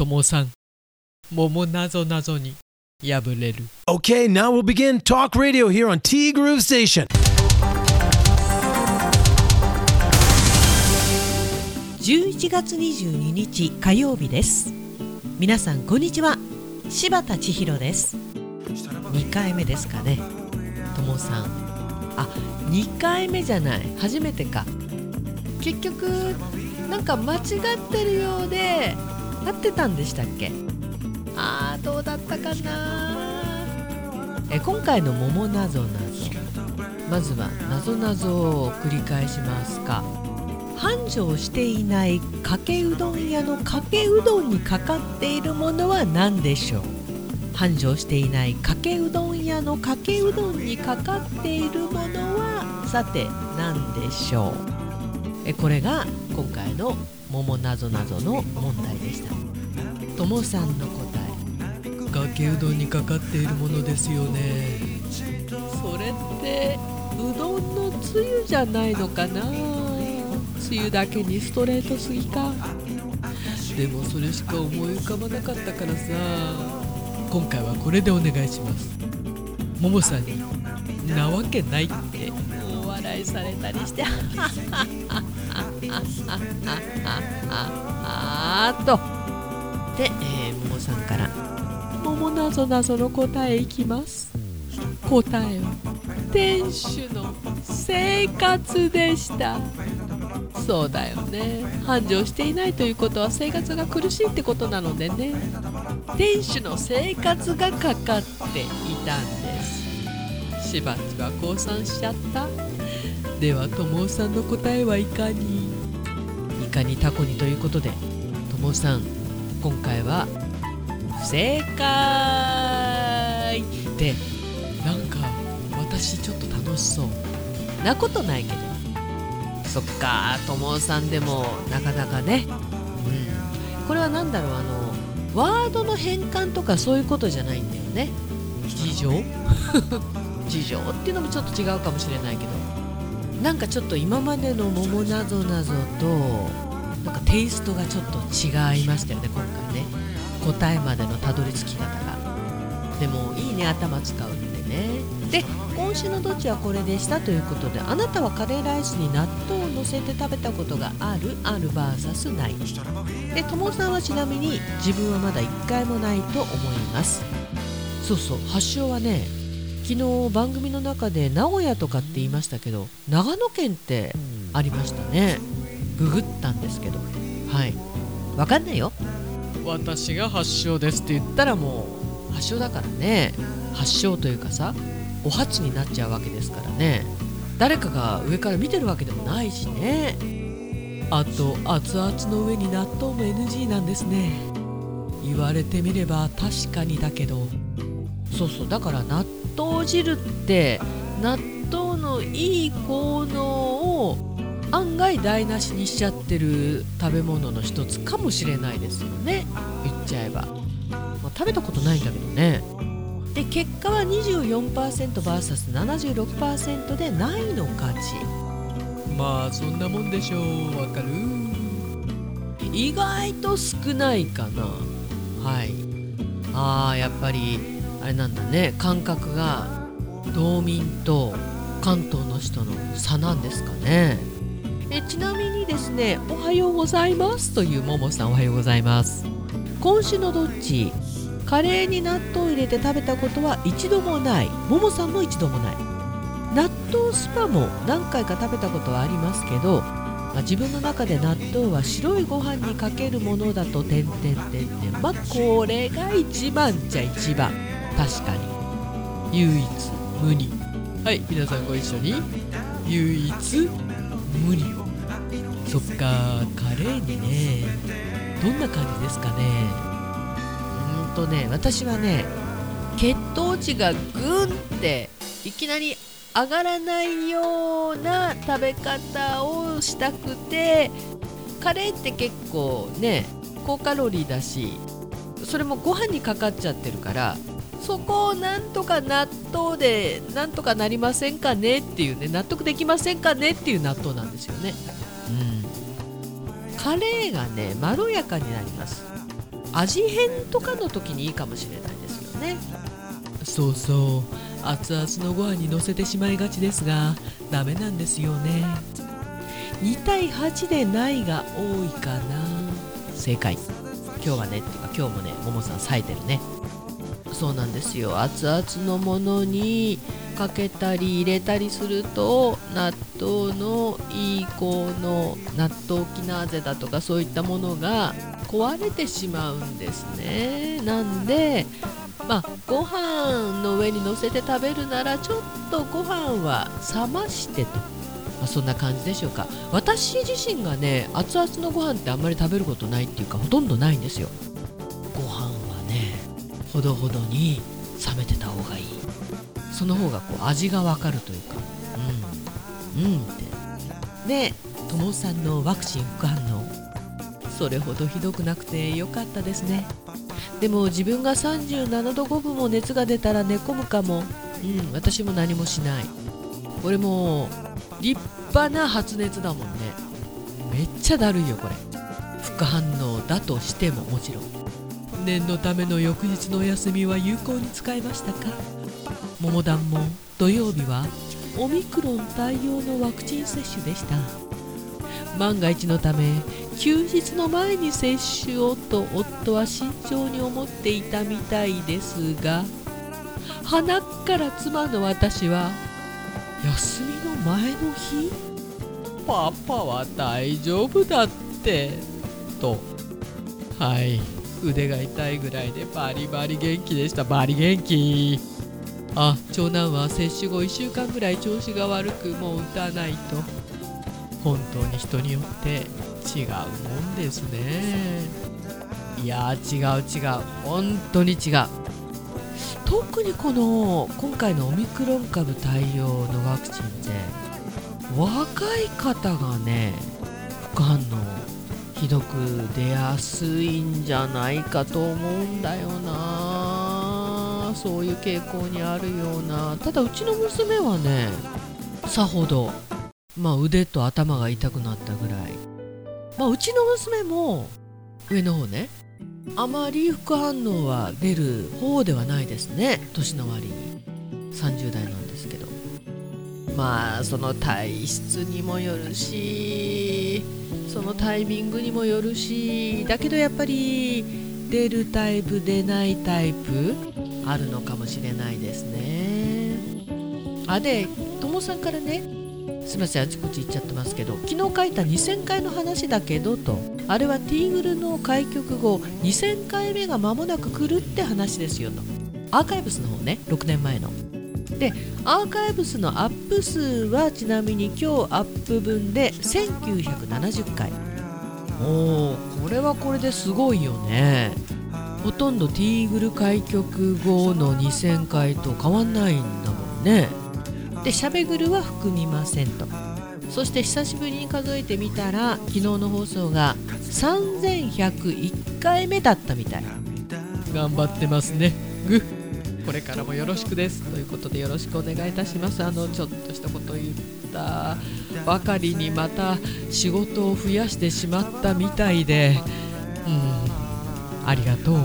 ともさん。桃なぞなぞに。破れる。Okay, now we'll begin Talk Radio here on T Groove Station. 11月22日火曜日です。皆さんこんにちは。柴田千尋です。2回目ですかね。ともさん。あ2回目じゃない。初めてか。結局なんか間違ってるようで合ってたんでしたっけ？あーどうだったかな？え今回の桃なぞなぞまずはなぞなぞを繰り返しますか。繁盛していないかけうどん屋のかけうどんにかかっているものは何でしょう？繁盛していないかけうどん屋のかけうどんにかかっているものはさて何でしょう？えこれが今回の「桃なぞなぞ」の問題でした。ともさんの答えかけうどんにかかっているものですよね。それってうどんのつゆじゃないのかな？つゆだけにストレートすぎか？でもそれしか思い浮かばなかったからさ。今回はこれでお願いします。ももさんに「なわけない」って。お笑いされたりしてあーっとで、えー、ももさんから「桃なぞなぞの答えいきます」答えは店主の生活でしたそうだよね繁盛していないということは生活が苦しいってことなのでね店主の生活がかかっていたんですしばちは降参しちゃったではともさんの答えはいかにいかにタコにということでともさん今回は不正解！でなんか私ちょっと楽しそう。なことないけど。そっかともさんでもなかなかね。うん。これは何だろうあのワードの変換とかそういうことじゃないんだよね。事情？事情っていうのもちょっと違うかもしれないけど。なんかちょっと今までの「桃なぞなぞ」となんかテイストがちょっと違いましたよね今回ね。答えまでのたどり着き方が。でもいいね頭使うってね。で今週のどっちはこれでしたということであなたはカレーライスに納豆を乗せて食べたことがあるある VS ない。でともさんはちなみに自分はまだ1回もないと思います。そうそう発祥はね昨日番組の中で名古屋とかって言いましたけど長野県ってありましたね。ググったんですけど。はい。わかんないよ。私が発祥ですって言ったらもう。発祥だからね。発祥というかさお初になっちゃうわけですからね。誰かが上から見てるわけでもないしね。あと熱々の上に納豆も NG なんですね。言われてみれば確かにだけど。そうそう。だから納豆汁って納豆のいい効能を案外台無しにしちゃってる食べ物の一つかもしれないですよね。言っちゃえば、まあ、食べたことないんだけどね。で結果は 24%vs76% でないの勝ち。まあそんなもんでしょう。わかる。意外と少ないかな。はい。あーやっぱりあれなんだね。感覚が道民と関東の人の差なんですかね。えちなみにですね「おはようございます」というももさんおはようございます。今週のどっちカレーに納豆を入れて食べたことは一度もない。ももさんも一度もない。納豆スパも何回か食べたことはありますけど、まあ、自分の中で納豆は白いご飯にかけるものだと点々点々まあこれが一番じゃ一番。確かに。唯一無二。はい皆さんご一緒に。唯一無二そっかカレーにね。どんな感じですかね。うんとね私はね血糖値がグンっていきなり上がらないような食べ方をしたくてカレーって結構ね高カロリーだしそれもご飯にかかっちゃってるからそこをなんとか納豆でなんとかなりませんかねっていうね納得できませんかねっていう納豆なんですよね。うん、カレーがねまろやかになります。味変とかの時にいいかもしれないですよね。そうそう。熱々のご飯にのせてしまいがちですがダメなんですよね。2対8でないが多いかな。正解。今日はねっていうか今日もねももさん冴えてるねそうなんですよ。熱々のものにかけたり入れたりすると納豆のいい子の納豆キナーゼだとかそういったものが壊れてしまうんですね。なんでまあご飯の上に乗せて食べるならちょっとご飯は冷ましてと、まあ、そんな感じでしょうか。私自身がね熱々のご飯ってあんまり食べることないっていうかほとんどないんですよ。ほどほどに冷めてた方がいい。その方がこう味がわかるというかうんうんって。で友さんのワクチン副反応それほどひどくなくてよかったですね。でも自分が37度5分も熱が出たら寝込むかも。うん私も何もしない。これも立派な発熱だもんね。めっちゃだるいよこれ。副反応だとしてももちろん。念のための翌日のお休みは有効に使いましたか？桃団も土曜日はオミクロン対応のワクチン接種でした。万が一のため休日の前に接種をと夫は慎重に思っていたみたいですが鼻から妻の私は休みの前の日？パパは大丈夫だって。と。はい。腕が痛いぐらいでバリバリ元気でした。バリ元気。あ長男は接種後1週間ぐらい調子が悪くもう打たないと。本当に人によって違うもんですね。いや違う違う。本当に違う。特にこの今回のオミクロン株対応のワクチンって若い方がね副反応ひどく出やすいんじゃないかと思うんだよな。そういう傾向にあるような。ただうちの娘はねさほどまあ腕と頭が痛くなったぐらい。まあうちの娘も上の方ねあまり副反応は出る方ではないですね。年の割に。30代なんですけど。まあその体質にもよるしそのタイミングにもよるしだけどやっぱり出るタイプ出ないタイプあるのかもしれないですね。あでともさんからねすみませんあちこち行っちゃってますけど昨日書いた2000回の話だけどと。あれはティーグルの開局後2000回目が間もなく来るって話ですよと。アーカイブスの方ね6年前の。でアーカイブスのアップ数はちなみに今日アップ分で1970回。おーこれはこれですごいよね。ほとんどティーグル開局後の2000回と変わんないんだもんね。でしゃべぐるは含みませんと。そして久しぶりに数えてみたら昨日の放送が3101回目だったみたい。頑張ってますね。グッこれからもよろしくです。ということでよろしくお願いいたします。あのちょっとしたことを言ったばかりにまた仕事を増やしてしまったみたいで。うん。ありがとう。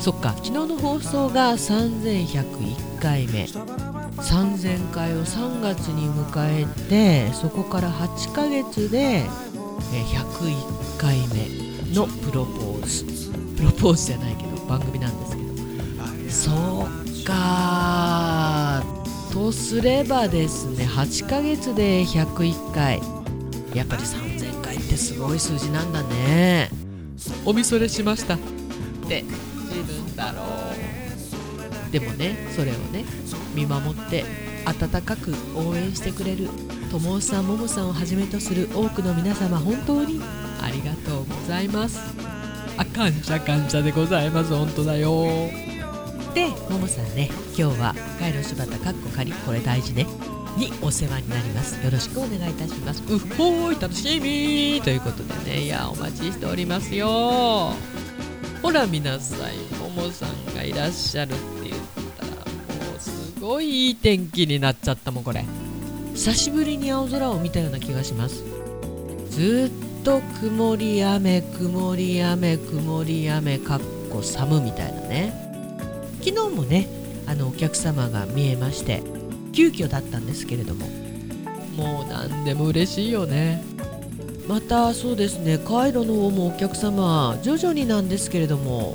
そっか。昨日の放送が3101回目。3000回を3月に迎えてそこから8ヶ月で101回目のプロポーズ。プロポーズじゃないけど番組なんですけど。そうか。とすればですね8ヶ月で101回。やっぱり3000回ってすごい数字なんだね。おみそれしました。って自分だろう。でもねそれをね見守って温かく応援してくれる友さんももさんをはじめとする多くの皆様本当にありがとうございます。あ感謝感謝でございます。本当だよでももさんね今日はカイロ柴田かっこ仮これ大事ねにお世話になります。よろしくお願いいたします。うっほーい楽しみということでねいやお待ちしておりますよ。ほら皆さんももさんがいらっしゃるって言ったらもうすごいいい天気になっちゃったもんこれ。久しぶりに青空を見たような気がします。ずっと曇り雨曇り雨曇り雨かっこ寒みたいなね。昨日もねあのお客様が見えまして急遽だったんですけれども。もう何でも嬉しいよね。またそうですねカイロの方もお客様徐々になんですけれども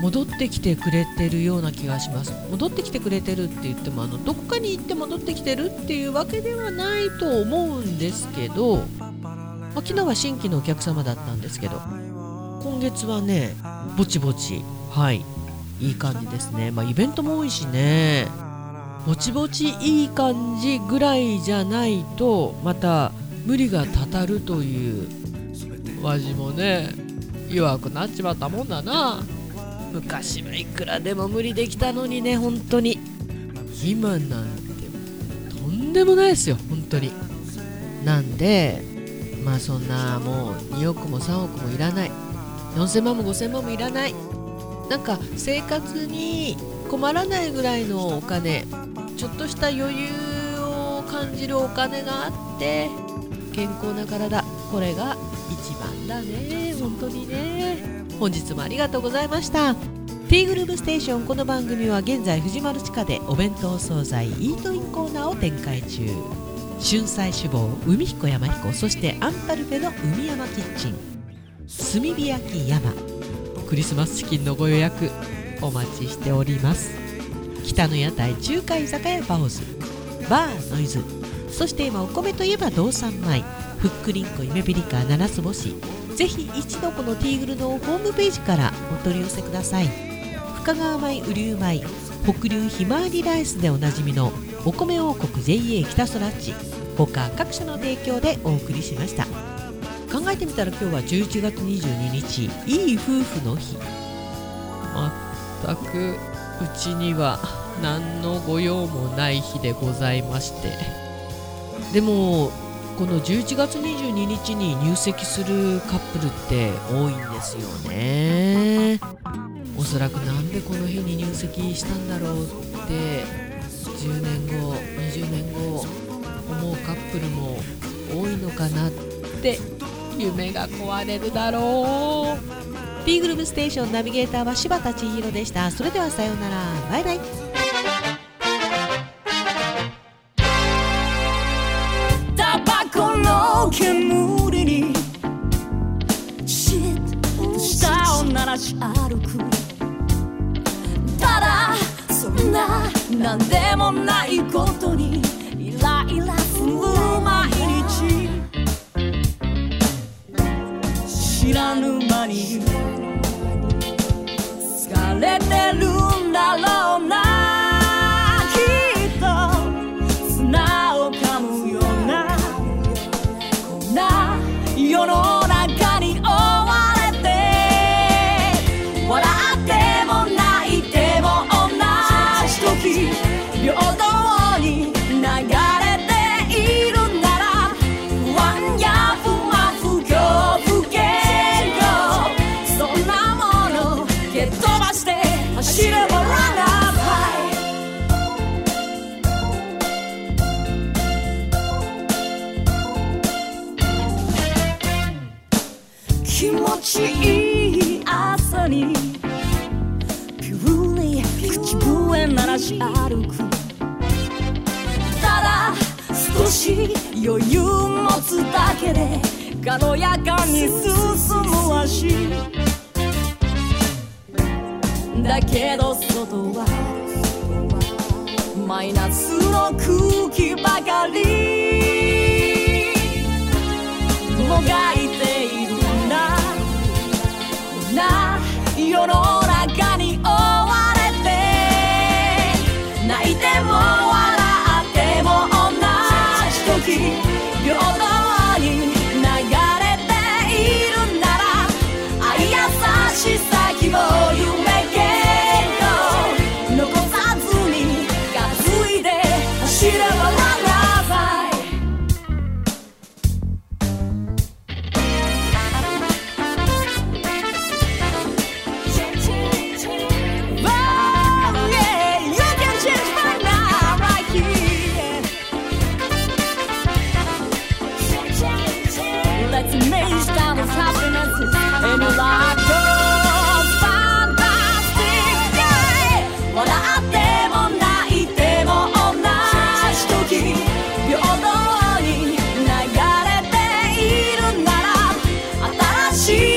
戻ってきてくれてるような気がします。戻ってきてくれてるって言ってもあのどこかに行って戻ってきてるっていうわけではないと思うんですけど、まあ、昨日は新規のお客様だったんですけど今月はねぼちぼちはいいい感じですね。まあイベントも多いしね。ぼちぼちいい感じぐらいじゃないとまた無理がたたるというわじもね弱くなっちまったもんだな。昔はいくらでも無理できたのにね本当に。今なんてとんでもないですよ本当に。なんでまあそんなもう2億も3億もいらない。4000万も5000万もいらない。なんか生活に困らないぐらいのお金ちょっとした余裕を感じるお金があって健康な体これが一番だね。本当にね。本日もありがとうございました。ティーグループステーションこの番組は現在藤丸地下でお弁当惣菜イートインコーナーを展開中。春菜志望海彦山彦そしてアンパルフェの海山キッチン。炭火焼き山。クリスマスチキンのご予約お待ちしております。北の屋台中華居酒屋バオズ。バーノイズ。そして今お米といえば道産米。ふっくりんこ夢ピリカ七つ星。ぜひ一度このティーグルのホームページからお取り寄せください。深川米雨竜米北流ひまわりライスでおなじみのお米王国 JA 北そらっち他各社の提供でお送りしました。考えてみたら今日は11月22日いい夫婦の日。全くうちには何の御用もない日でございまして。でもこの11月22日に入籍するカップルって多いんですよね。おそらくなんでこの日に入籍したんだろうって10年後20年後思うカップルも多いのかなって夢が壊れるだろう。T グループステーションナビゲーターは柴田千尋でした。それではさようなら。バイバイ。タバコの煙にシッと舌を鳴らし歩く。ただそんななんでもないことにイライラする毎日。知らぬ間に疲れてるんだろうなし歩くただ少し余裕持つだけで軽やかに進む足だけど外はマイナスの空気ばかりもがいているんだな世の中 she